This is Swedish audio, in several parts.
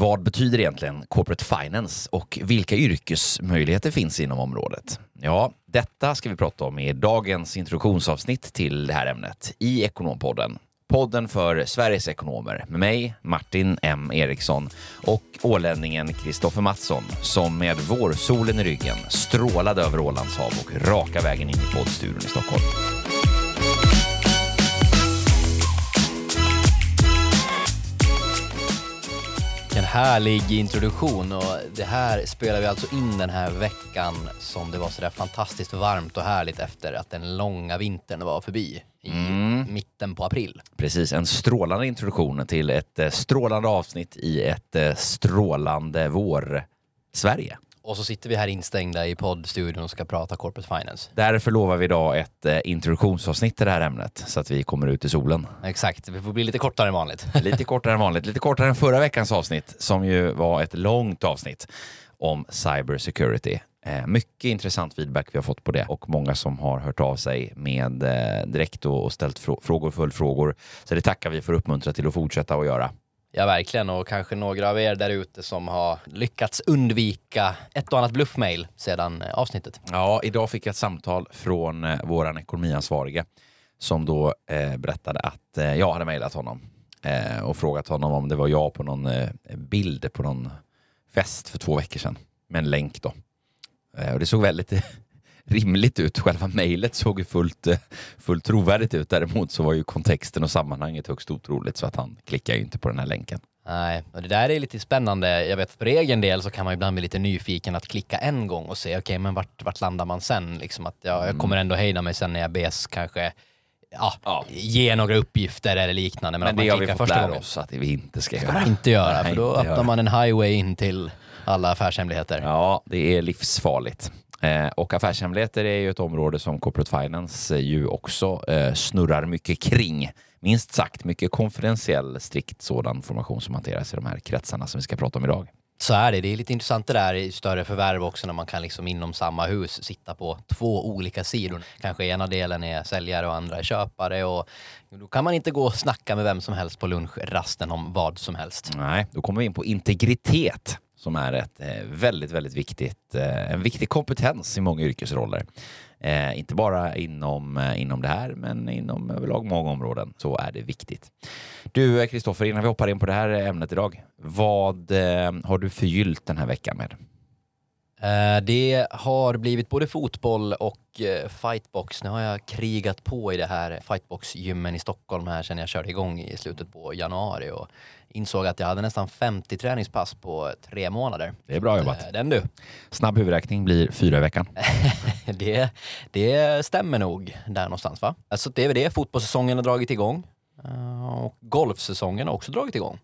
Vad betyder egentligen corporate finance och vilka yrkesmöjligheter finns inom området? Ja, detta ska vi prata om i dagens introduktionsavsnitt till det här ämnet i Ekonompodden. Podden för Sveriges ekonomer med mig, Martin M Eriksson och ålänningen Kristoffer Mattsson som med vårsolen i ryggen strålade över Ålands hav och raka vägen in i poddstudion i Stockholm. Härlig introduktion och det här spelar vi alltså in den här veckan som det var sådär fantastiskt varmt och härligt efter att den långa vintern var förbi i mitten på april. Precis, en strålande introduktion till ett eh, strålande avsnitt i ett eh, strålande vår-Sverige. Och så sitter vi här instängda i poddstudion och ska prata corporate finance. Därför lovar vi idag ett eh, introduktionsavsnitt till det här ämnet så att vi kommer ut i solen. Exakt, vi får bli lite kortare än vanligt. Lite kortare än vanligt, lite kortare än förra veckans avsnitt som ju var ett långt avsnitt om cyber security. Eh, mycket intressant feedback vi har fått på det och många som har hört av sig med eh, direkt och, och ställt frå- frågor, följdfrågor. Så det tackar vi för att uppmuntra till att fortsätta att göra. Ja, verkligen. Och kanske några av er där ute som har lyckats undvika ett och annat bluffmail sedan eh, avsnittet. Ja, idag fick jag ett samtal från eh, ekonomiansvarige som då eh, berättade att eh, jag hade mejlat honom eh, och frågat honom om det var jag på någon eh, bild på någon fest för två veckor sedan med en länk då. Eh, och det såg väldigt rimligt ut. Själva mejlet såg ju fullt, eh, fullt trovärdigt ut. Däremot så var ju kontexten och sammanhanget högst otroligt så att han klickar ju inte på den här länken. Nej, och det där är lite spännande. Jag vet för egen del så kan man ibland bli lite nyfiken att klicka en gång och se, okej, men vart, vart landar man sen? Liksom att ja, jag kommer ändå hejda mig sen när jag bes kanske ja, Ja. ge några uppgifter eller liknande. Men, Men man det har vi fått lära oss att vi inte ska göra. inte göra, Nej, för då öppnar göra. man en highway in till alla affärshemligheter. Ja, det är livsfarligt. Eh, och affärshemligheter är ju ett område som corporate finance eh, ju också eh, snurrar mycket kring. Minst sagt mycket konfidentiell, strikt sådan information som hanteras i de här kretsarna som vi ska prata om idag. Så är det. Det är lite intressant det där i större förvärv också när man kan liksom inom samma hus sitta på två olika sidor. Kanske ena delen är säljare och andra är köpare och då kan man inte gå och snacka med vem som helst på lunchrasten om vad som helst. Nej, då kommer vi in på integritet som är ett eh, väldigt, väldigt viktigt, eh, en viktig kompetens i många yrkesroller. Eh, inte bara inom, eh, inom det här, men inom överlag många områden så är det viktigt. Du, Kristoffer, innan vi hoppar in på det här ämnet idag, vad eh, har du förgyllt den här veckan med? Eh, Det har blivit både fotboll och eh, fightbox. Nu har jag krigat på i det här fightbox-gymmen i Stockholm här sedan jag körde igång i slutet på januari och insåg att jag hade nästan 50 träningspass på tre månader. Det är bra jobbat. Eh, Den du. Snabb huvudräkning blir fyra i veckan. Det, det stämmer nog där någonstans va? Alltså det är väl det, fotbollssäsongen har dragit igång. Och golfsäsongen har också dragit igång.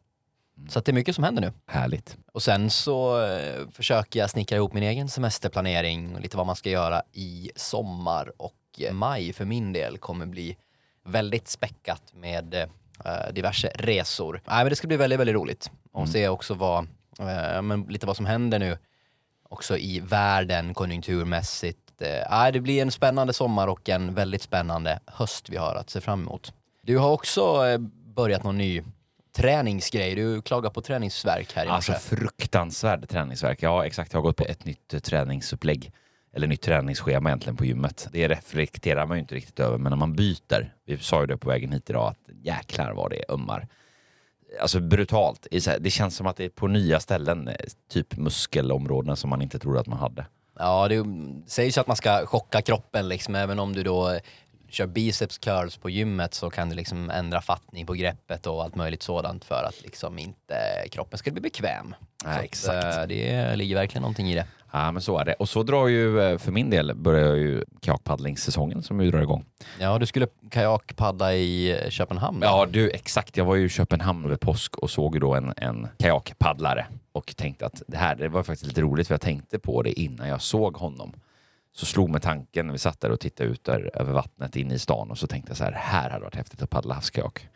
Så att det är mycket som händer nu. Härligt. Och sen så eh, försöker jag snickra ihop min egen semesterplanering och lite vad man ska göra i sommar och eh, maj för min del kommer bli väldigt späckat med eh, diverse resor. Nej, men det ska bli väldigt, väldigt roligt och Mm. se också vad, eh, men lite vad som händer nu också i världen konjunkturmässigt. Eh, nej, det blir en spännande sommar och en väldigt spännande höst vi har att se fram emot. Du har också börjat någon ny träningsgrej. Du klagar på träningsverk här i Alltså morse. fruktansvärd träningsverk. Ja, exakt. Jag har gått på ett nytt träningsupplägg. Eller nytt träningsschema egentligen på gymmet. Det reflekterar man ju inte riktigt över, men när man byter. Vi sa ju det på vägen hit idag, att jäklar vad det ömmar. Alltså brutalt. Det känns som att det är på nya ställen, eh, typ muskelområden som man inte trodde att man hade. Ja, det sägs ju att man ska chocka kroppen liksom, även om du då kör biceps curls på gymmet så kan du liksom ändra fattning på greppet och allt möjligt sådant för att liksom inte kroppen ska bli bekväm. Nej, Så att, exakt. eh, det ligger verkligen någonting i det. Ja, men så är det. Och så drar ju, eh, för min del, börjar ju kajakpaddlingssäsongen som ju drar igång. Ja, du skulle kajakpadda i eh, Köpenhamn. Ja, du, exakt. Jag var ju i Köpenhamn över påsk och såg ju då en, en kajakpaddlare och tänkte att det här det var faktiskt lite roligt för jag tänkte på det innan jag såg honom. Så slog mig tanken, när vi satt där och tittade ut där över vattnet inne i stan och så tänkte jag så här, här hade varit häftigt att paddla havskajak.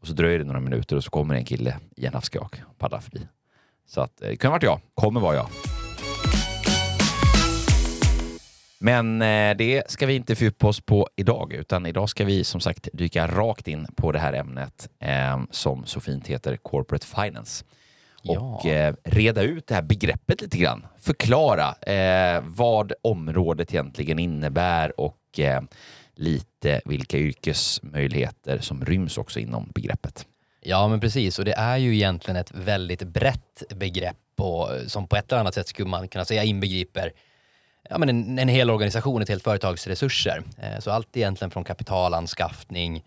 Och så dröjer det några minuter och så kommer en kille i en havskajak och paddlar förbi. Så att, eh, det kunde varit jag, kommer vara jag. Men eh, det ska vi inte fördjupa oss på idag, utan idag ska vi som sagt dyka rakt in på det här ämnet eh, som så fint heter Corporate Finance och eh, reda ut det här begreppet lite grann. Förklara eh, vad området egentligen innebär och eh, lite vilka yrkesmöjligheter som ryms också inom begreppet. Ja, men precis. Och det är ju egentligen ett väldigt brett begrepp och, som på ett eller annat sätt skulle man kunna säga inbegriper ja, men en, en hel organisation, ett helt företags resurser. Eh, så allt egentligen från kapitalanskaffning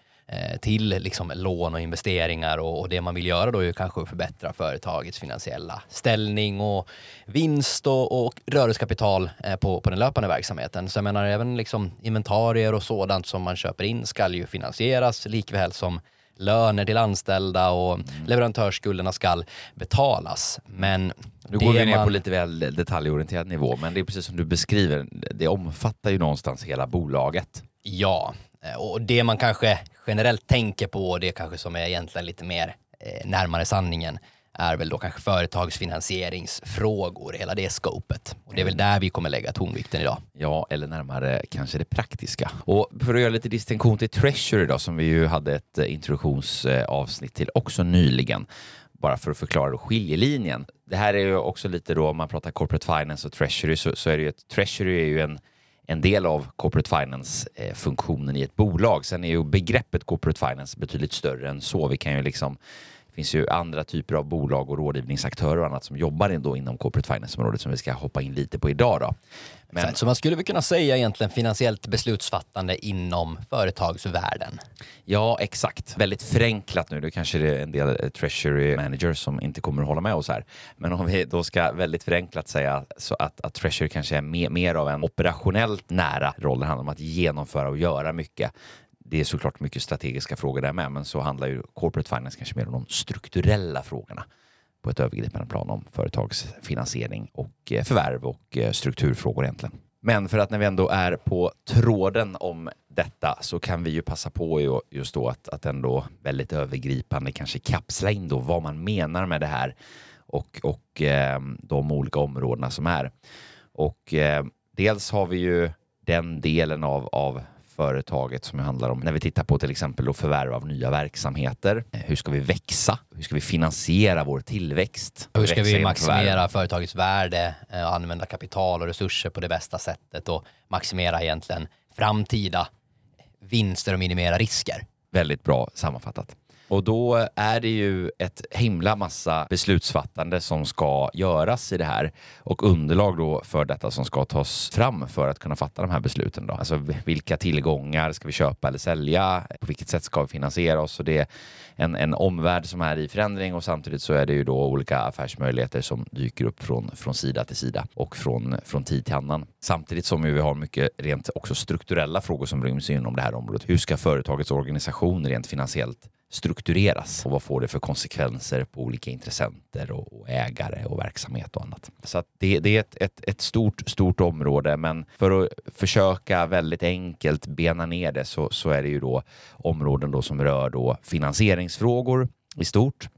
till liksom lån och investeringar och, och, det man vill göra då är ju kanske att förbättra företagets finansiella ställning och vinst och, och rörelsekapital eh, på, på den löpande verksamheten. Så jag menar även liksom inventarier och sådant som man köper in ska ju finansieras likväl som löner till anställda och mm. leverantörsskulderna ska betalas. Men nu går vi ner man... på lite väl detaljorienterad nivå, men det är precis som du beskriver, det omfattar ju någonstans hela bolaget. Ja, och det man kanske generellt tänker på, det kanske som är egentligen lite mer eh, närmare sanningen, är väl då kanske företagsfinansieringsfrågor, hela det skopet. Och det är väl där vi kommer lägga tonvikten idag. Ja, eller närmare kanske det praktiska. Och för att göra lite distinktion till Treasury då, som vi ju hade ett eh, introduktionsavsnitt till också nyligen, bara för att förklara då skiljelinjen. Det här är ju också lite då, om man pratar corporate finance och treasury, så, så är det ju ett treasury är ju en en del av corporate finance-funktionen eh, i ett bolag. Sen är ju begreppet corporate finance betydligt större än så. Vi kan ju liksom det finns ju andra typer av bolag och rådgivningsaktörer och annat som jobbar då inom corporate finance-området som vi ska hoppa in lite på idag. Då. Men, så man skulle väl kunna säga egentligen finansiellt beslutsfattande inom företagsvärlden? Ja, exakt. Väldigt förenklat nu. Det kanske det är en del eh, treasury managers som inte kommer att hålla med oss här. Men om vi då ska väldigt förenklat säga så att, att treasury kanske är mer, mer av en operationellt nära roll. Det handlar om att genomföra och göra mycket det är såklart mycket strategiska frågor där med, men så handlar ju corporate finance kanske mer om de strukturella frågorna på ett övergripande plan om företagsfinansiering och eh, förvärv och eh, strukturfrågor egentligen. Men för att när vi ändå är på tråden om detta så kan vi ju passa på just då att, att ändå väldigt övergripande kanske kapsla in då vad man menar med det här och, och eh, de olika områdena som är. Och eh, dels har vi ju den delen av, av företaget som handlar om när vi tittar på till exempel då förvärv av nya verksamheter. Hur ska vi växa? Hur ska vi finansiera vår tillväxt? Hur ska vi maximera företagets värde eh, och använda kapital och resurser på det bästa sättet och maximera egentligen framtida vinster och minimera risker? Väldigt bra sammanfattat. Och då är det ju ett himla massa beslutsfattande som ska göras i det här och underlag då för detta som ska tas fram för att kunna fatta de här besluten. Då. Alltså vilka tillgångar ska vi köpa eller sälja? På vilket sätt ska vi finansiera oss? Och det är en, en omvärld som är i förändring och samtidigt så är det ju då olika affärsmöjligheter som dyker upp från, från sida till sida och från, från tid till annan. Samtidigt som vi har mycket rent också strukturella frågor som ryms inom det här området. Hur ska företagets organisation rent finansiellt struktureras och vad får det för konsekvenser på olika intressenter och, och ägare och verksamhet och annat. Så det, det, är ett, ett, ett, stort, stort område, men för att försöka väldigt enkelt bena ner det så, så är det ju då områden då som rör då finansieringsfrågor i stort,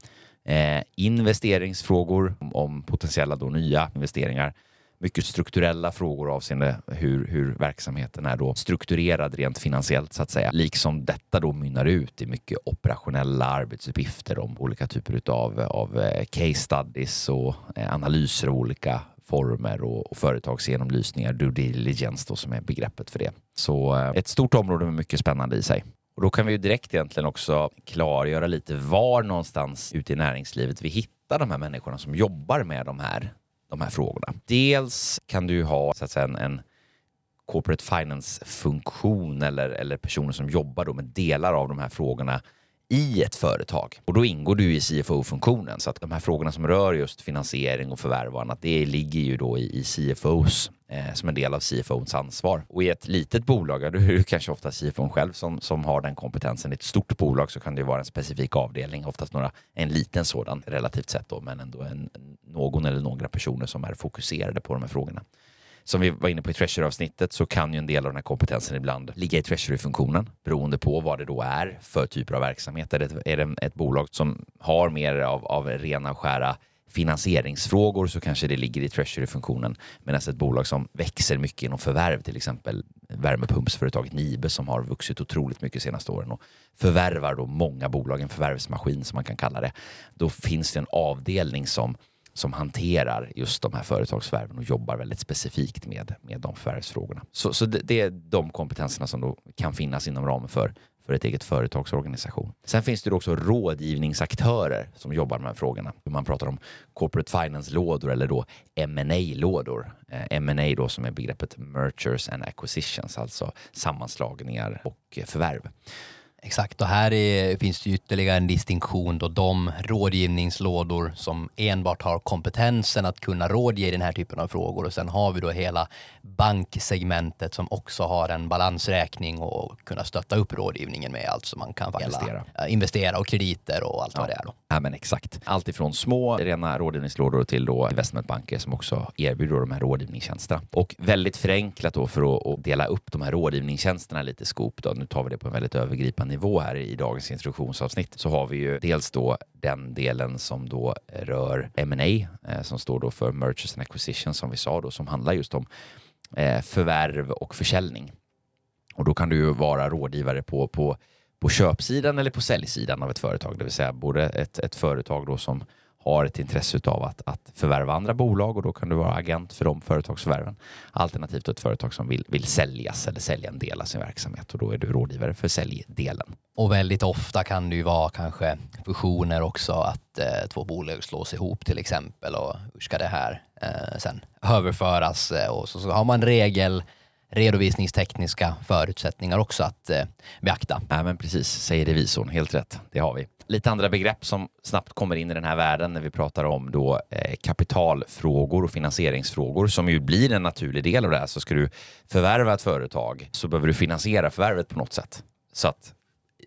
eh, investeringsfrågor om, om potentiella då nya investeringar mycket strukturella frågor avseende hur, hur verksamheten är då strukturerad rent finansiellt så att säga. Liksom detta då mynnar ut i mycket operationella arbetsuppgifter om olika typer av, av case studies och eh, analyser av olika former och, och företagsgenomlysningar, due diligence då som är begreppet för det. Så eh, ett stort område med mycket spännande i sig. Och då kan vi ju direkt egentligen också klargöra lite var någonstans ute i näringslivet vi hittar de här människorna som jobbar med de här de här frågorna. Dels kan du ha så att säga, en, en corporate finance-funktion eller, eller personer som jobbar då med delar av de här frågorna i ett företag. Och då ingår du i CFO-funktionen. Så att de här frågorna som rör just finansiering och förvärv och annat, det ligger ju då i, i CFOs eh, som en del av CFOns ansvar. Och i ett litet bolag, ja, då är det kanske ofta CFOn själv som, som har den kompetensen. I ett stort bolag så kan det vara en specifik avdelning, oftast några, en liten sådan relativt sett då, men ändå en, någon eller några personer som är fokuserade på de här frågorna som vi var inne på i Treasury-avsnittet så kan ju en del av den här kompetensen ibland ligga i Treasury-funktionen beroende på vad det då är för typer av verksamhet. Är det, är det ett bolag som har mer av, av rena och skära finansieringsfrågor så kanske det ligger i treasury-funktionen. Medan ett bolag som växer mycket inom förvärv, till exempel värmepumpsföretaget Nibe som har vuxit otroligt mycket de senaste åren och förvärvar då många bolag, en förvärvsmaskin som man kan kalla det. Då finns det en avdelning som som hanterar just de här företagsförvärven och jobbar väldigt specifikt med, med de förvärvsfrågorna. Så, så det, det, är de kompetenserna som då kan finnas inom ramen för, för ett eget företagsorganisation. Sen finns det också rådgivningsaktörer som jobbar med de här frågorna. Man pratar om corporate finance-lådor eller då ma lådor eh, M&A då som är begreppet mergers and acquisitions, alltså sammanslagningar och förvärv. Exakt, och här är, finns det ytterligare en distinktion då de rådgivningslådor som enbart har kompetensen att kunna rådge i den här typen av frågor och sen har vi då hela banksegmentet som också har en balansräkning och kunna stötta upp rådgivningen med allt som man kan investera, investera och krediter och allt ja. vad det är. Då. Ja, men exakt. Allt ifrån små rena rådgivningslådor till då investmentbanker som också erbjuder de här rådgivningstjänsterna. Och väldigt förenklat då för att, att dela upp de här rådgivningstjänsterna lite skop. Då. Nu tar vi det på en väldigt övergripande nivå här i dagens introduktionsavsnitt så har vi ju dels då den delen som då rör M&A eh, som står då för Mergers and Acquisition som vi sa då som handlar just om eh, förvärv och försäljning. Och då kan du ju vara rådgivare på, på, på köpsidan eller på säljsidan av ett företag, det vill säga både ett, ett företag då som har ett intresse av att, att förvärva andra bolag och då kan du vara agent för de företagsförvärven. Alternativt ett företag som vill, vill säljas eller sälja en del av sin verksamhet och då är du rådgivare för säljdelen. Och väldigt ofta kan det ju vara kanske fusioner också, att eh, två bolag slås ihop till exempel och hur ska det här eh, sen överföras? Eh, och så, så har man regel redovisningstekniska förutsättningar också att eh, beakta. Ja, men precis, säger revisorn. Helt rätt. Det har vi. Lite andra begrepp som snabbt kommer in i den här världen när vi pratar om då, eh, kapitalfrågor och finansieringsfrågor som ju blir en naturlig del av det här. Så ska du förvärva ett företag så behöver du finansiera förvärvet på något sätt. Så att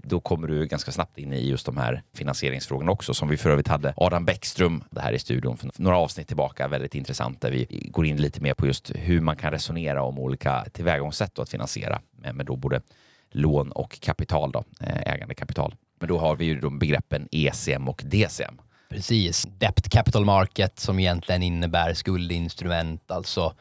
då kommer du ganska snabbt in i just de här finansieringsfrågorna också som vi för övrigt hade Adam Bäckström det här i studion för några avsnitt tillbaka. Väldigt intressant där vi går in lite mer på just hur man kan resonera om olika tillvägagångssätt att finansiera med då både lån och kapital, då, eh, ägande kapital. Men då har vi ju de begreppen ECM och DCM. Precis. Debt Capital Market som egentligen innebär skuldinstrument, alltså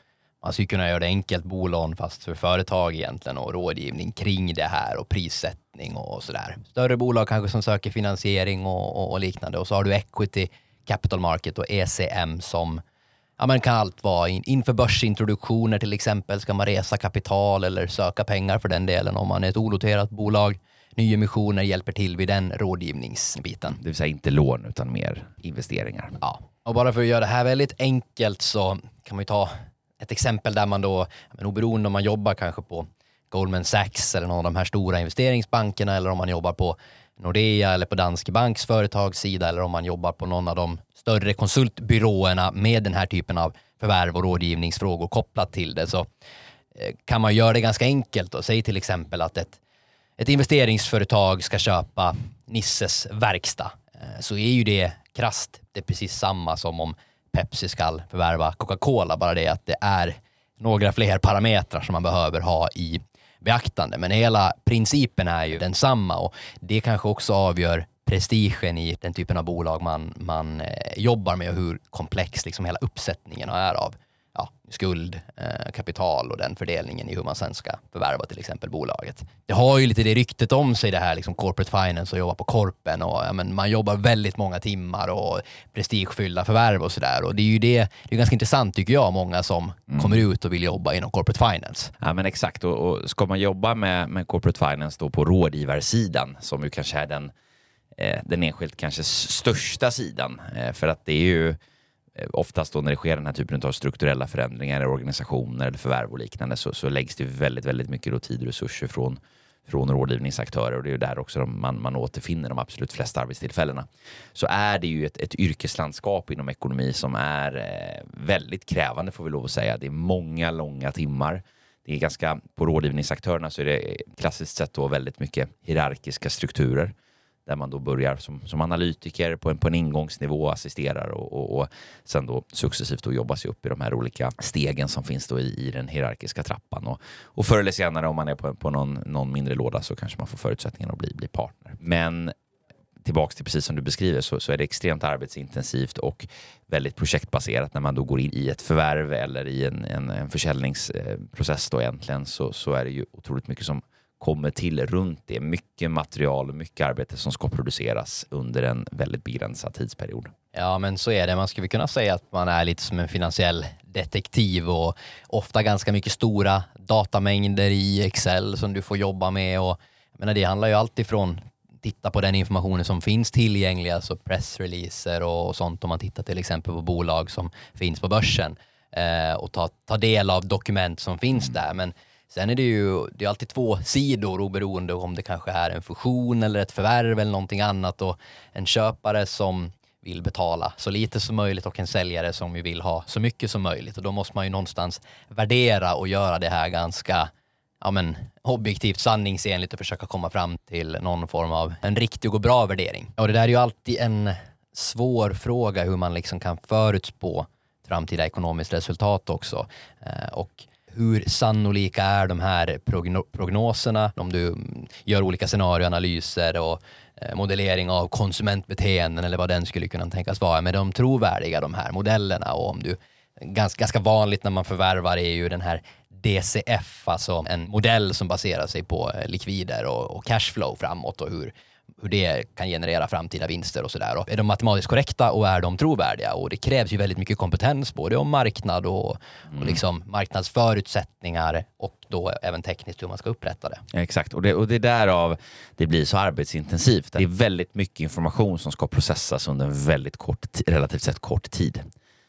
man skulle kunna göra det enkelt, bolån fast för företag egentligen och rådgivning kring det här och prissättning och sådär. Större bolag kanske som söker finansiering och, och, och, liknande och så har du equity, capital market och ECM som ja, men kan allt vara in, inför börsintroduktioner till exempel. Ska man resa kapital eller söka pengar för den delen om man är ett onoterat bolag. Nyemissioner hjälper till vid den rådgivningsbiten. Det vill säga inte lån utan mer investeringar. Ja, och bara för att göra det här väldigt enkelt så kan man ju ta ett exempel där man då, men oberoende om man jobbar kanske på Goldman Sachs eller någon av de här stora investeringsbankerna eller om man jobbar på Nordea eller på Danske Banks företagssida eller om man jobbar på någon av de större konsultbyråerna med den här typen av förvärv och rådgivningsfrågor kopplat till det så eh, kan man göra det ganska enkelt och säg till exempel att ett, ett investeringsföretag ska köpa Nisses verkstad. Eh, så är ju det krast det är precis samma som om Pepsi ska förvärva Coca-Cola, bara det att det är några fler parametrar som man behöver ha i beaktande. Men hela principen är ju densamma och det kanske också avgör prestigen i den typen av bolag man, man eh, jobbar med och hur komplex liksom hela uppsättningen är av ja, skuld, eh, kapital och den fördelningen i hur man sen ska förvärva till exempel bolaget. Det har ju lite det ryktet om sig det här liksom corporate finance och jobba på korpen och ja, men man jobbar väldigt många timmar och prestigefyllda förvärv och sådär och det är ju det, det är ganska intressant tycker jag, många som mm. kommer ut och vill jobba inom corporate finance. Ja men exakt och, och ska man jobba med, med corporate finance då på rådgivarsidan som ju kanske är den, eh, den enskilt kanske största sidan eh, för att det är ju Eh, oftast då när det sker den här typen av strukturella förändringar i organisationer eller förvärv och liknande så, så läggs det väldigt, väldigt mycket då tid och resurser från, från rådgivningsaktörer och det är ju där också de, man, man återfinner de absolut flesta arbetstillfällena. Så är det ju ett, ett yrkeslandskap inom ekonomi som är eh, väldigt krävande får vi lov att säga. Det är många långa timmar. Det är ganska, på rådgivningsaktörerna så är det eh, klassiskt sett då väldigt mycket hierarkiska strukturer där man då börjar som, som analytiker på en, på en ingångsnivå, assisterar och, och, och sen då successivt då jobbar sig upp i de här olika stegen som finns då i, i den hierarkiska trappan. Och, och förr eller senare om man är på, på någon, någon mindre låda så kanske man får förutsättningar att bli, bli partner. Men tillbaks till precis som du beskriver så, så är det extremt arbetsintensivt och väldigt projektbaserat när man då går in i ett förvärv eller i en, en, en försäljningsprocess då egentligen så, så är det ju otroligt mycket som kommer till runt det. Mycket material och mycket arbete som ska produceras under en väldigt begränsad tidsperiod. Ja, men så är det. Man skulle kunna säga att man är lite som en finansiell detektiv och ofta ganska mycket stora datamängder i Excel som du får jobba med. Och, jag menar, det handlar ju alltid från titta på den informationen som finns tillgänglig, alltså pressreleaser och, och sånt om man tittar till exempel på bolag som finns på börsen eh, och ta, ta del av dokument som finns där. Men Sen är det ju det är alltid två sidor oberoende om det kanske är en fusion eller ett förvärv eller någonting annat och en köpare som vill betala så lite som möjligt och en säljare som vill ha så mycket som möjligt och då måste man ju någonstans värdera och göra det här ganska ja, men, objektivt sanningsenligt och försöka komma fram till någon form av en riktig och bra värdering. Och det där är ju alltid en svår fråga hur man liksom kan förutspå framtida ekonomiskt resultat också. Eh, och hur sannolika är de här progno prognoserna? Om du gör olika scenarioanalyser och eh, modellering av konsumentbeteenden eller vad den skulle kunna tänkas vara. Men de trovärdiga de här modellerna och om du ganska, ganska vanligt när man förvärvar är ju den här DCF, alltså en modell som baserar sig på eh, likvider och, och cashflow framåt och hur hur det kan generera framtida vinster och sådär. Är de matematiskt korrekta och är de trovärdiga? Och det krävs ju väldigt mycket kompetens både om marknad och, mm. och liksom marknadsförutsättningar och då även tekniskt hur man ska upprätta det. Ja, exakt, och det, och det är därav det blir så arbetsintensivt. Det är väldigt mycket information som ska processas under en väldigt kort, relativt sett kort tid.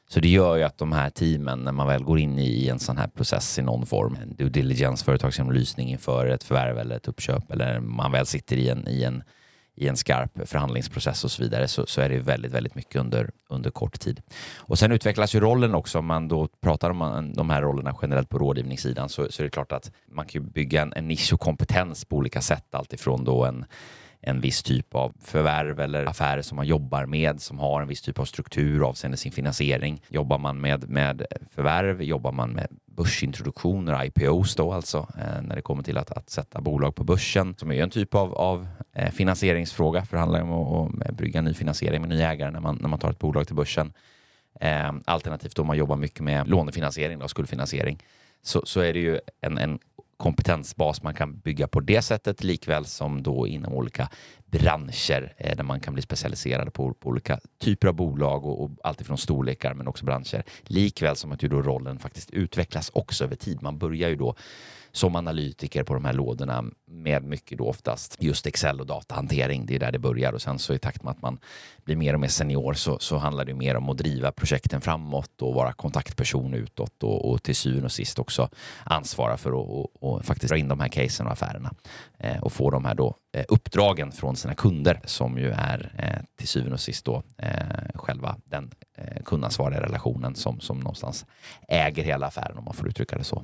Så det gör ju att de här teamen, när man väl går in i en sån här process i någon form, en due diligence, företagsgenomlysning inför ett förvärv eller ett uppköp, eller man väl sitter i en, i en i en skarp förhandlingsprocess och så vidare så, så är det väldigt, väldigt mycket under, under kort tid. Och sen utvecklas ju rollen också. Om man då pratar om eh, de här rollerna generellt på rådgivningssidan så, så är det klart att man kan bygga en, en nisch och kompetens på olika sätt. Alltifrån då en en viss typ av förvärv eller affärer som man jobbar med som har en viss typ av struktur avseende sin finansiering. Jobbar man med, med förvärv, jobbar man med börsintroduktioner, IPOs då alltså, eh, när det kommer till att, att sätta bolag på börsen som är en typ av, av eh, finansieringsfråga för det handlar om att, att brygga ny finansiering med nya ägare när man, när man tar ett bolag till börsen. Eh, alternativt om man jobbar mycket med lånefinansiering, då, skuldfinansiering, så, så är det ju en, en kompetensbas man kan bygga på det sättet likväl som då inom olika branscher eh, där man kan bli specialiserad på, på olika typer av bolag och, och alltifrån storlekar men också branscher. Likväl som att ju då rollen faktiskt utvecklas också över tid. Man börjar ju då som analytiker på de här lådorna med mycket då oftast just Excel och datahantering. Det är där det börjar och sen så i takt med att man blir mer och mer senior så, så handlar det mer om att driva projekten framåt och vara kontaktperson utåt och, och till syvende och sist också ansvara för att och, och faktiskt dra in de här casen och affärerna eh, och få de här då eh, uppdragen från sina kunder som ju är eh, till syvende och sist då eh, själva den eh, kundansvariga relationen som, som någonstans äger hela affären om man får uttrycka det så.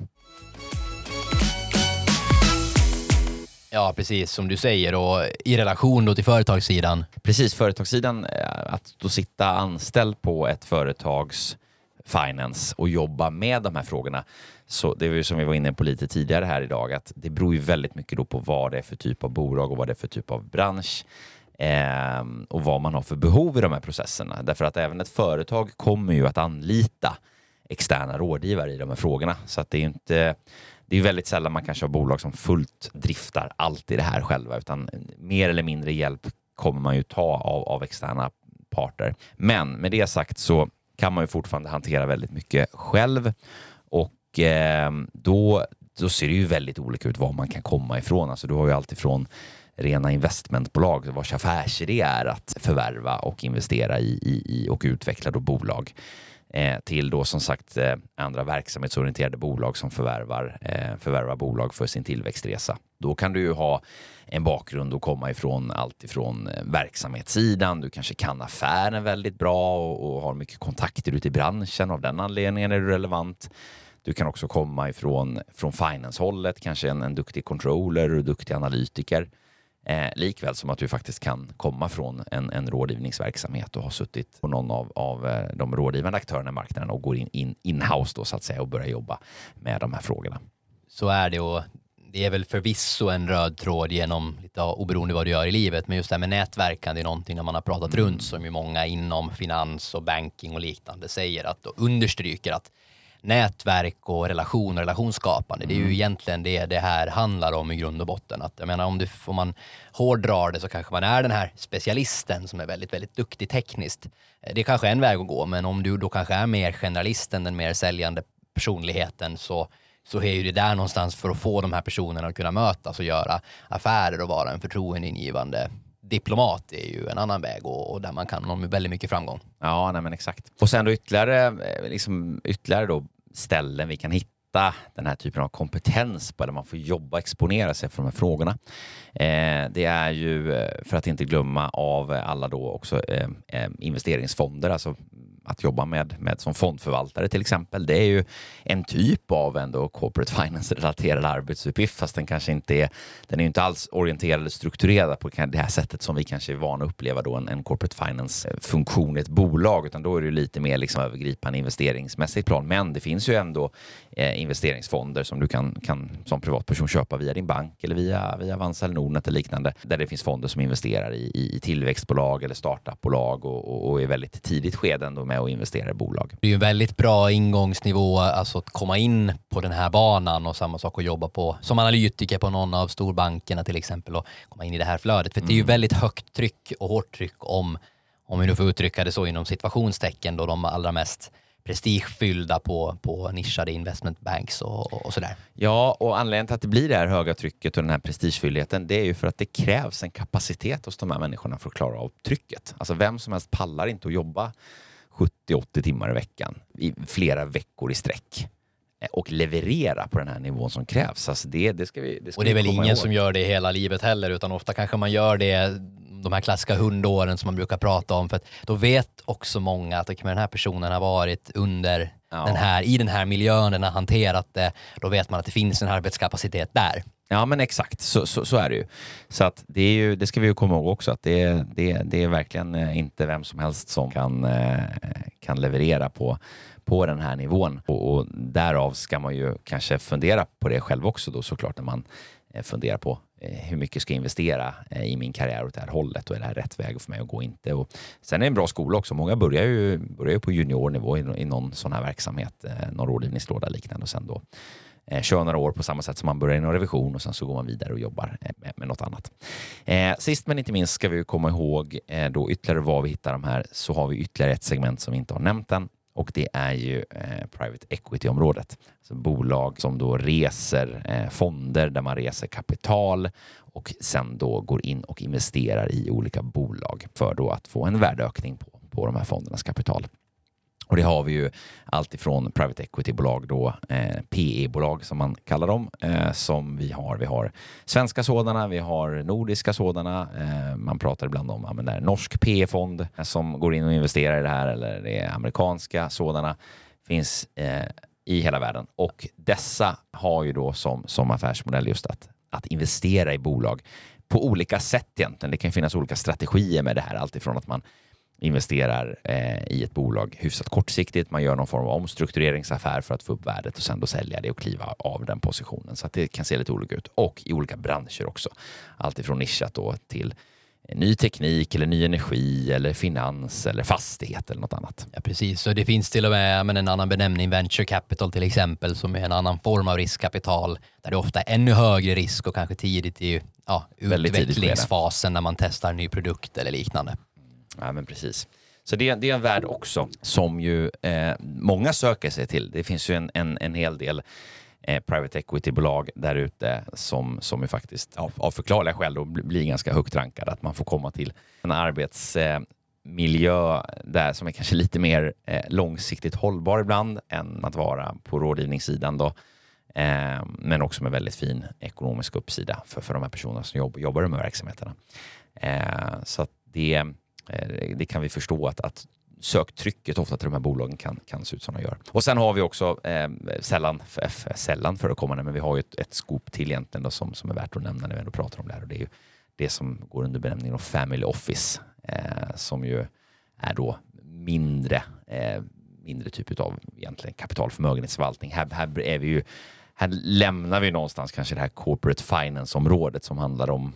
Ja, precis som du säger och i relation då till företagssidan. Precis, företagssidan, att då sitta anställd på ett företags finance och jobba med de här frågorna. Så det är ju som vi var inne på lite tidigare här idag, att det beror ju väldigt mycket då på vad det är för typ av bolag och vad det är för typ av bransch eh, och vad man har för behov i de här processerna. Därför att även ett företag kommer ju att anlita externa rådgivare i de här frågorna. Så att det är inte det är väldigt sällan man kanske har bolag som fullt driftar allt i det här själva, utan mer eller mindre hjälp kommer man ju ta av, av externa parter. Men med det sagt så kan man ju fortfarande hantera väldigt mycket själv och eh, då, då ser det ju väldigt olika ut var man kan komma ifrån. Alltså du har ju alltifrån rena investmentbolag vars affärsidé är att förvärva och investera i, i, i och utveckla då bolag Eh, till då som sagt eh, andra verksamhetsorienterade bolag som förvärvar, eh, förvärvar bolag för sin tillväxtresa. Då kan du ju ha en bakgrund och komma ifrån allt ifrån verksamhetssidan. Du kanske kan affären väldigt bra och, och har mycket kontakter ute i branschen. Av den anledningen är du relevant. Du kan också komma ifrån från finance-hållet, kanske en, en duktig controller och duktig analytiker. Eh, likväl som att du faktiskt kan komma från en, en rådgivningsverksamhet och ha suttit på någon av, av eh, de rådgivande aktörerna i marknaden och går in, in in-house då så att säga och börjar jobba med de här frågorna. Så är det och det är väl förvisso en röd tråd genom, lite oberoende vad du gör i livet, men just det här med nätverkande är någonting när man har pratat Mm. runt som ju många inom finans och banking och liknande säger att och understryker att nätverk och relation och relationsskapande, det är ju egentligen det det här handlar om i grund och botten. Att, jag menar, om, du, om man hårdrar det så kanske man är den här specialisten som är väldigt, väldigt duktig tekniskt. Eh, Det är kanske är en väg att gå, men om du då kanske är mer generalisten, den mer säljande personligheten, så, så är ju det där någonstans för att få de här personerna att kunna mötas och göra affärer och vara en förtroendeingivande diplomat är ju en annan väg och, och där man kan nå väldigt mycket framgång. Ja, nej men exakt. Och sen då ytterligare, eh, liksom, ytterligare då ställen vi kan hitta den här typen av kompetens på, eller man får jobba och exponera sig för de här frågorna. Eh, det är ju, eh, för att inte glömma av alla då också eh, eh, investeringsfonder, alltså att jobba med, med som fondförvaltare till exempel. Det är ju en typ av ändå corporate finance-relaterad arbetsuppgift, fast den kanske inte är, den är ju inte alls orienterad eller strukturerad på det här sättet som vi kanske är vana att uppleva då en, en corporate finance-funktion i ett bolag, utan då är det ju lite mer liksom övergripande investeringsmässigt plan. Men det finns ju ändå eh, investeringsfonder som du kan, kan som privatperson köpa via din bank eller via, via Avanza eller Nordnet eller liknande, där det finns fonder som investerar i, i, i tillväxtbolag eller startupbolag och, och, och är väldigt tidigt skede ändå med att investera i bolag. Det är ju en väldigt bra ingångsnivå, alltså att komma in på den här banan och samma sak att jobba på som analytiker på någon av storbankerna till exempel och komma in i det här flödet. För det är ju väldigt högt tryck och hårt tryck om, om vi nu får uttrycka det så inom situationstecken då de allra mest prestigefyllda på, på nischade investment banks och, och sådär. Ja, och anledningen till att det blir det här höga trycket och den här prestigefylligheten, det är ju för att det krävs en kapacitet hos de här människorna för att klara av trycket. Alltså vem som helst pallar inte att jobba 70-80 timmar i veckan i flera veckor i sträck eh, och leverera på den här nivån som krävs. Alltså det, det ska vi, det ska Och det är väl ingen ihåg. som gör det hela livet heller, utan ofta kanske man gör det de här klassiska hundåren som man brukar prata om, för att då vet också många att den här personen har varit under Ja. den här, i den här miljön, den har hanterat det, då vet man att det finns en arbetskapacitet där. Ja men exakt, så, så, så är det ju. Så att det, är ju, det ska vi ju komma ihåg också att det, det, det är verkligen eh, inte vem som helst som kan, eh, kan leverera på, på den här nivån. Och, och därav ska man ju kanske fundera på det själv också då såklart när man eh, funderar på eh, hur mycket ska jag investera eh, i min karriär åt det här hållet och är det här rätt väg för mig att gå inte? Och sen är det en bra skola också. Många börjar ju, börjar ju på juniornivå i, någon sån här verksamhet, någon rådgivningslåda liknande och sen då kör några år på samma sätt som man börjar inom revision och sen så går man vidare och jobbar med, med något annat. Eh, sist men inte minst ska vi komma ihåg eh, då ytterligare var vi hittar de här så har vi ytterligare ett segment som vi inte har nämnt än och det är ju eh, private equity-området. Alltså bolag som då reser eh, fonder där man reser kapital och sen då går in och investerar i olika bolag för då att få en värdeökning på, på de här fondernas kapital. Och det har vi ju allt ifrån private equity-bolag då, eh, PE-bolag som man kallar dem, eh, som vi har. Vi har svenska sådana, vi har nordiska sådana. Eh, man pratar ibland om ja, men det är norsk PE-fond som går in och investerar i det här eller det är amerikanska sådana. Finns eh, i hela världen och dessa har ju då som, som affärsmodell just att, att investera i bolag på olika sätt egentligen. Det kan finnas olika strategier med det här, alltifrån att man investerar eh, i ett bolag hyfsat kortsiktigt. Man gör någon form av omstruktureringsaffär för att få upp värdet och sen då sälja det och kliva av den positionen. Så att det kan se lite olika ut. Och i olika branscher också. Allt ifrån nischat då till ny teknik eller ny energi eller finans eller fastighet eller något annat. Ja, precis. Så det finns till och med men, en annan benämning, venture capital till exempel, som är en annan form av riskkapital, där det ofta är ännu högre risk och kanske tidigt i ja, utvecklingsfasen när man testar en ny produkt eller liknande. Ja, men precis. Så det, det är en värld också som ju eh, många söker sig till. Det finns ju en, en, en hel del eh, private equity-bolag där ute som, som ju faktiskt av, av förklarliga skäl då blir ganska högt rankade. Att man får komma till en arbetsmiljö eh, där som är kanske lite mer eh, långsiktigt hållbar ibland än att vara på rådgivningssidan. Då. Eh, men också med väldigt fin ekonomisk uppsida för, för de här personerna som jobb, jobbar i de här verksamheterna. Eh, så att det, Eh, det kan vi förstå att, att söktrycket ofta till de här bolagen kan, kan se ut som de gör. Och sen har vi också eh, sällan, sällan förekommande, men vi har ju ett, ett scoop till egentligen då som, som är värt att nämna när vi ändå pratar om det här och det är ju det som går under benämningen av Family Office eh, som ju är då mindre, eh, mindre typ av egentligen kapitalförmögenhetsförvaltning. Här, här är vi ju här lämnar vi någonstans kanske det här corporate finance-området som handlar om,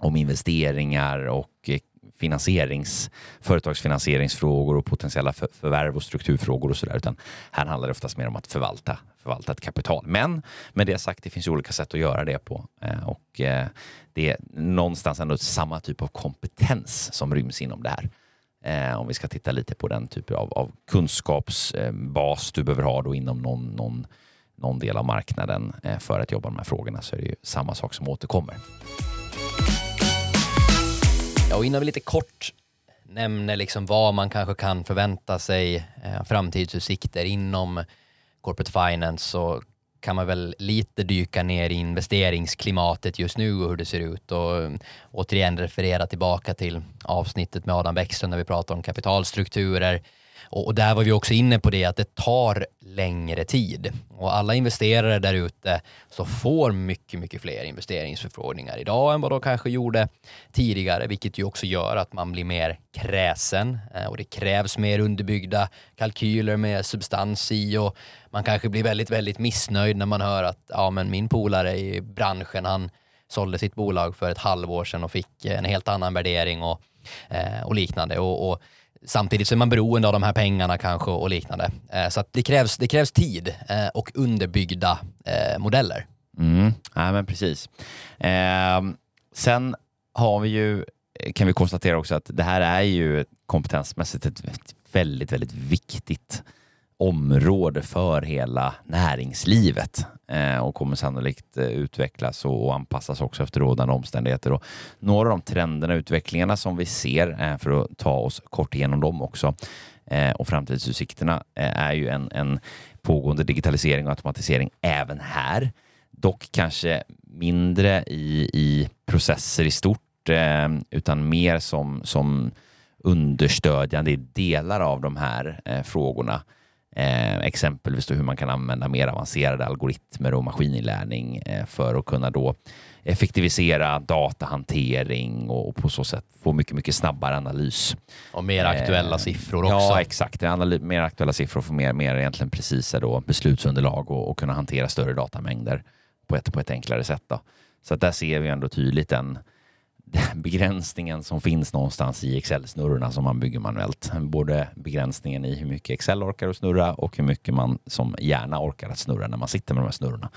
om investeringar och eh, finansierings, företagsfinansieringsfrågor och potentiella för, förvärv och strukturfrågor och sådär. Utan här handlar det oftast mer om att förvalta, förvalta ett kapital. Men med det sagt, det finns ju olika sätt att göra det på. Eh, och eh, det är någonstans ändå samma typ av kompetens som ryms inom det här. Eh, om vi ska titta lite på den typen av, av kunskapsbas eh, du behöver ha då inom någon, någon, någon del av marknaden eh, för att jobba med de här frågorna så är det ju samma sak som återkommer. Ja, och innan vi lite kort nämner liksom vad man kanske kan förvänta sig eh, framtidsutsikter inom corporate finance så kan man väl lite dyka ner i investeringsklimatet just nu och hur det ser ut. Och eh, återigen referera tillbaka till avsnittet med Adam Bäckström när vi pratar om kapitalstrukturer och, och, där var vi också inne på det att det tar längre tid. Och alla investerare där ute så får mycket, mycket fler investeringsförfrågningar idag än vad de kanske gjorde tidigare, vilket ju också gör att man blir mer kräsen eh, och det krävs mer underbyggda kalkyler med substans i och man kanske blir väldigt, väldigt missnöjd när man hör att ja, men min polare i branschen, han sålde sitt bolag för ett halvår sedan och fick en helt annan värdering och, eh, och liknande. Och, och Samtidigt så är man beroende av de här pengarna kanske och liknande. Eh, så det, krävs, det krävs tid eh, och underbyggda eh, modeller. Mm. Ja, men precis. Eh, sen har vi ju, kan vi konstatera också att det här är ju kompetensmässigt ett väldigt, väldigt viktigt område för hela näringslivet eh, och kommer sannolikt eh, utvecklas och anpassas också efter rådande omständigheter. Och några av de trenderna och utvecklingarna som vi ser, eh, för att ta oss kort igenom dem också, och framtidsutsikterna är ju en, en pågående digitalisering och automatisering även här. Dock kanske mindre i, i processer i stort, utan mer som, som understödjande i delar av de här frågorna. Eh, exempelvis hur man kan använda mer avancerade algoritmer och maskininlärning eh, för att kunna då effektivisera datahantering och på så sätt få mycket, mycket snabbare analys. Och mer aktuella eh, siffror också. Ja, exakt. Mer aktuella siffror för mer, mer egentligen precisa då beslutsunderlag och, och kunna hantera större datamängder på ett, på ett enklare sätt. Då. Så att där ser vi ändå tydligt en, begränsningen som finns någonstans i Excel-snurrorna som man bygger manuellt. Både begränsningen i hur mycket Excel orkar att snurra och hur mycket man som hjärna orkar att snurra när man sitter med de här snurrorna.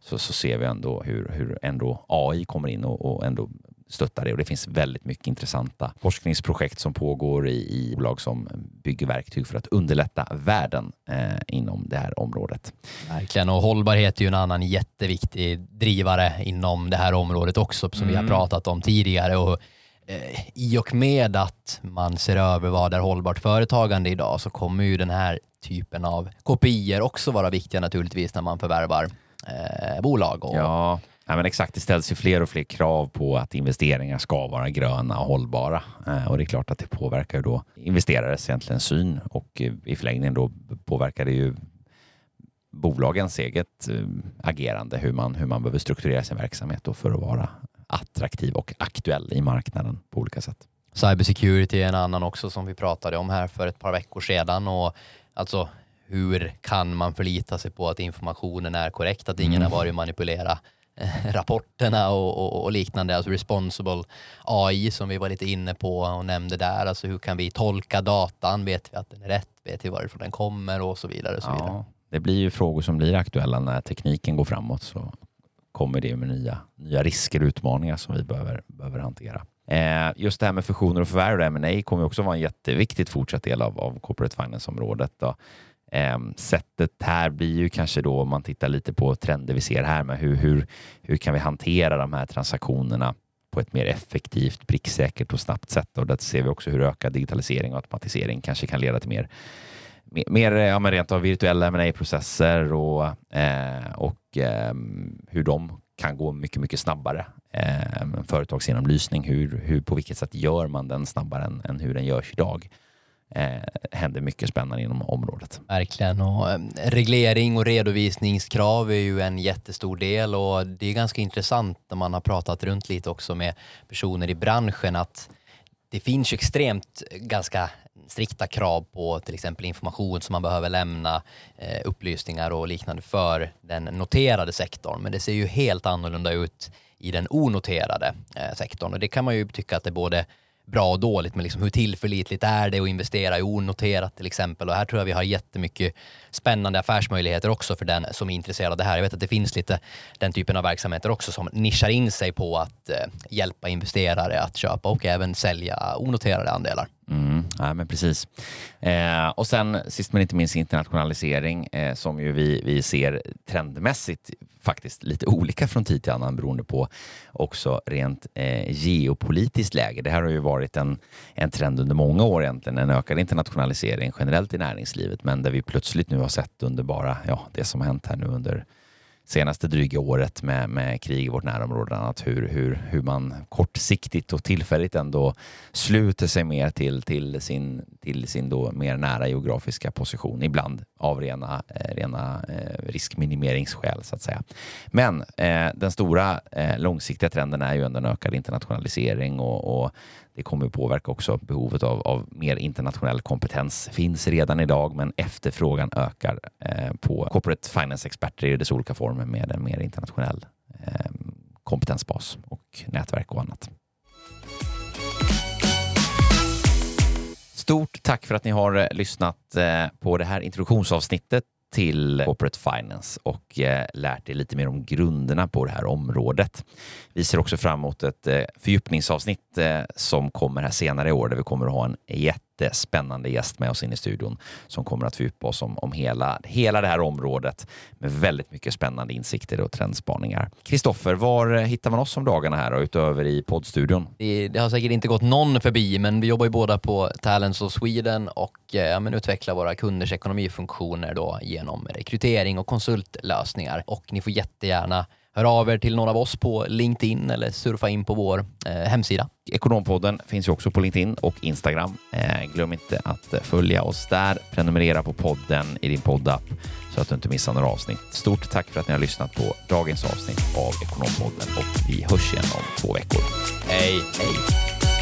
Så, så ser vi ändå hur, hur ändå AI kommer in och, och ändå stöttar det och det finns väldigt mycket intressanta forskningsprojekt som pågår i, i bolag som bygger verktyg för att underlätta världen eh, inom det här området. Verkligen och hållbarhet är ju en annan jätteviktig drivare inom det här området också som mm. vi har mm. pratat om tidigare och eh, i och med att man ser över vad är hållbart företagande idag så kommer ju den här typen av kopior också vara viktiga naturligtvis när man förvärvar eh, bolag. Och, ja Ja, men exakt, det ställs ju fler och fler krav på att investeringar ska vara gröna och hållbara. Eh, och det är klart att det påverkar då investerares egentligen syn och eh, i förlängningen då påverkar det ju bolagens eget eh, agerande, hur man, hur man behöver strukturera sin verksamhet för att vara attraktiv och aktuell i marknaden på olika sätt. Cybersecurity är en annan också som vi pratade om här för ett par veckor sedan och alltså hur kan man förlita sig på att informationen är korrekt, att ingen mm. har varit manipulera rapporterna och, och, och, liknande, alltså responsible AI som vi var lite inne på och nämnde där, alltså hur kan vi tolka datan, vet vi att den är rätt, vet vi varifrån den kommer och så vidare. Och så vidare. det blir ju frågor som blir aktuella när tekniken går framåt så kommer det med nya, nya risker och utmaningar som vi behöver, behöver hantera. Eh, just det här med fusioner och förvärv och M&A kommer också vara en jätteviktigt fortsatt del av, av corporate finance-området. Ehm, sättet här blir ju kanske då, om man tittar lite på trender vi ser här, med hur, hur, hur kan vi hantera de här transaktionerna på ett mer effektivt, pricksäkert och snabbt sätt. Och där ser vi också hur ökad digitalisering och automatisering kanske kan leda till mer mer ja, men rent av virtuella ma processer och, eh, och eh, hur de kan gå mycket, mycket snabbare. Eh, företagsgenomlysning, hur, hur, på vilket sätt gör man den snabbare än, än hur den görs idag? Eh, händer mycket spännande inom området. Verkligen och eh, reglering och redovisningskrav är ju en jättestor del och det är ganska intressant när man har pratat runt lite också med personer i branschen att det finns ju extremt ganska strikta krav på till exempel information som man behöver lämna, eh, upplysningar och liknande för den noterade sektorn. Men det ser ju helt annorlunda ut i den onoterade eh, sektorn och det kan man ju tycka att det både bra och dåligt, men liksom hur tillförlitligt är det att investera i onoterat till exempel? Och här tror jag vi har jättemycket spännande affärsmöjligheter också för den som är intresserad av det här. Jag vet att det finns lite den typen av verksamheter också som nischar in sig på att eh, hjälpa investerare att köpa och även sälja onoterade andelar. Mm, ja, men precis. Eh, och sen sist men inte minst internationalisering eh, som ju vi, vi ser trendmässigt faktiskt lite olika från tid till annan beroende på också rent eh, geopolitiskt läge. Det här har ju varit en, en trend under många år egentligen, en ökad internationalisering generellt i näringslivet, men där vi plötsligt nu har sett under bara ja, det som har hänt här nu under senaste dryga året med, med krig i vårt närområde, annat hur, hur, hur man kortsiktigt och tillfälligt ändå sluter sig mer till, till sin, till sin då mer nära geografiska position, ibland av rena, eh, rena eh, riskminimeringsskäl så att säga. Men eh, den stora eh, långsiktiga trenden är ju ändå en ökad internationalisering och, och det kommer påverka också behovet av, av mer internationell kompetens. Finns redan idag, men efterfrågan ökar eh, på corporate finance-experter i dess olika former med en mer internationell eh, kompetensbas och nätverk och annat. Stort tack för att ni har eh, lyssnat eh, på det här introduktionsavsnittet till Corporate Finance och eh, lärt er lite mer om grunderna på det här området. Vi ser också fram emot ett eh, fördjupningsavsnitt eh, som kommer här senare i år där vi kommer att ha en jättespännande gäst med oss in i studion som kommer att fördjupa oss om, om hela, hela det här området med väldigt mycket spännande insikter och trendspaningar. Kristoffer, var hittar man oss om dagarna här och utöver i poddstudion? Det, det, har säkert inte gått någon förbi, men vi jobbar ju båda på Talents of Sweden och eh, ja, men utvecklar våra kunders ekonomifunktioner då genom rekrytering och konsultlösningar. Och ni får jättegärna hör av er till någon av oss på LinkedIn eller surfa in på vår eh, hemsida. Ekonompodden finns ju också på LinkedIn och Instagram. Eh, glöm inte att följa oss där. Prenumerera på podden i din poddapp så att du inte missar några avsnitt. Stort tack för att ni har lyssnat på dagens avsnitt av Ekonompodden och vi hörs igen om två veckor. Hej! Hej!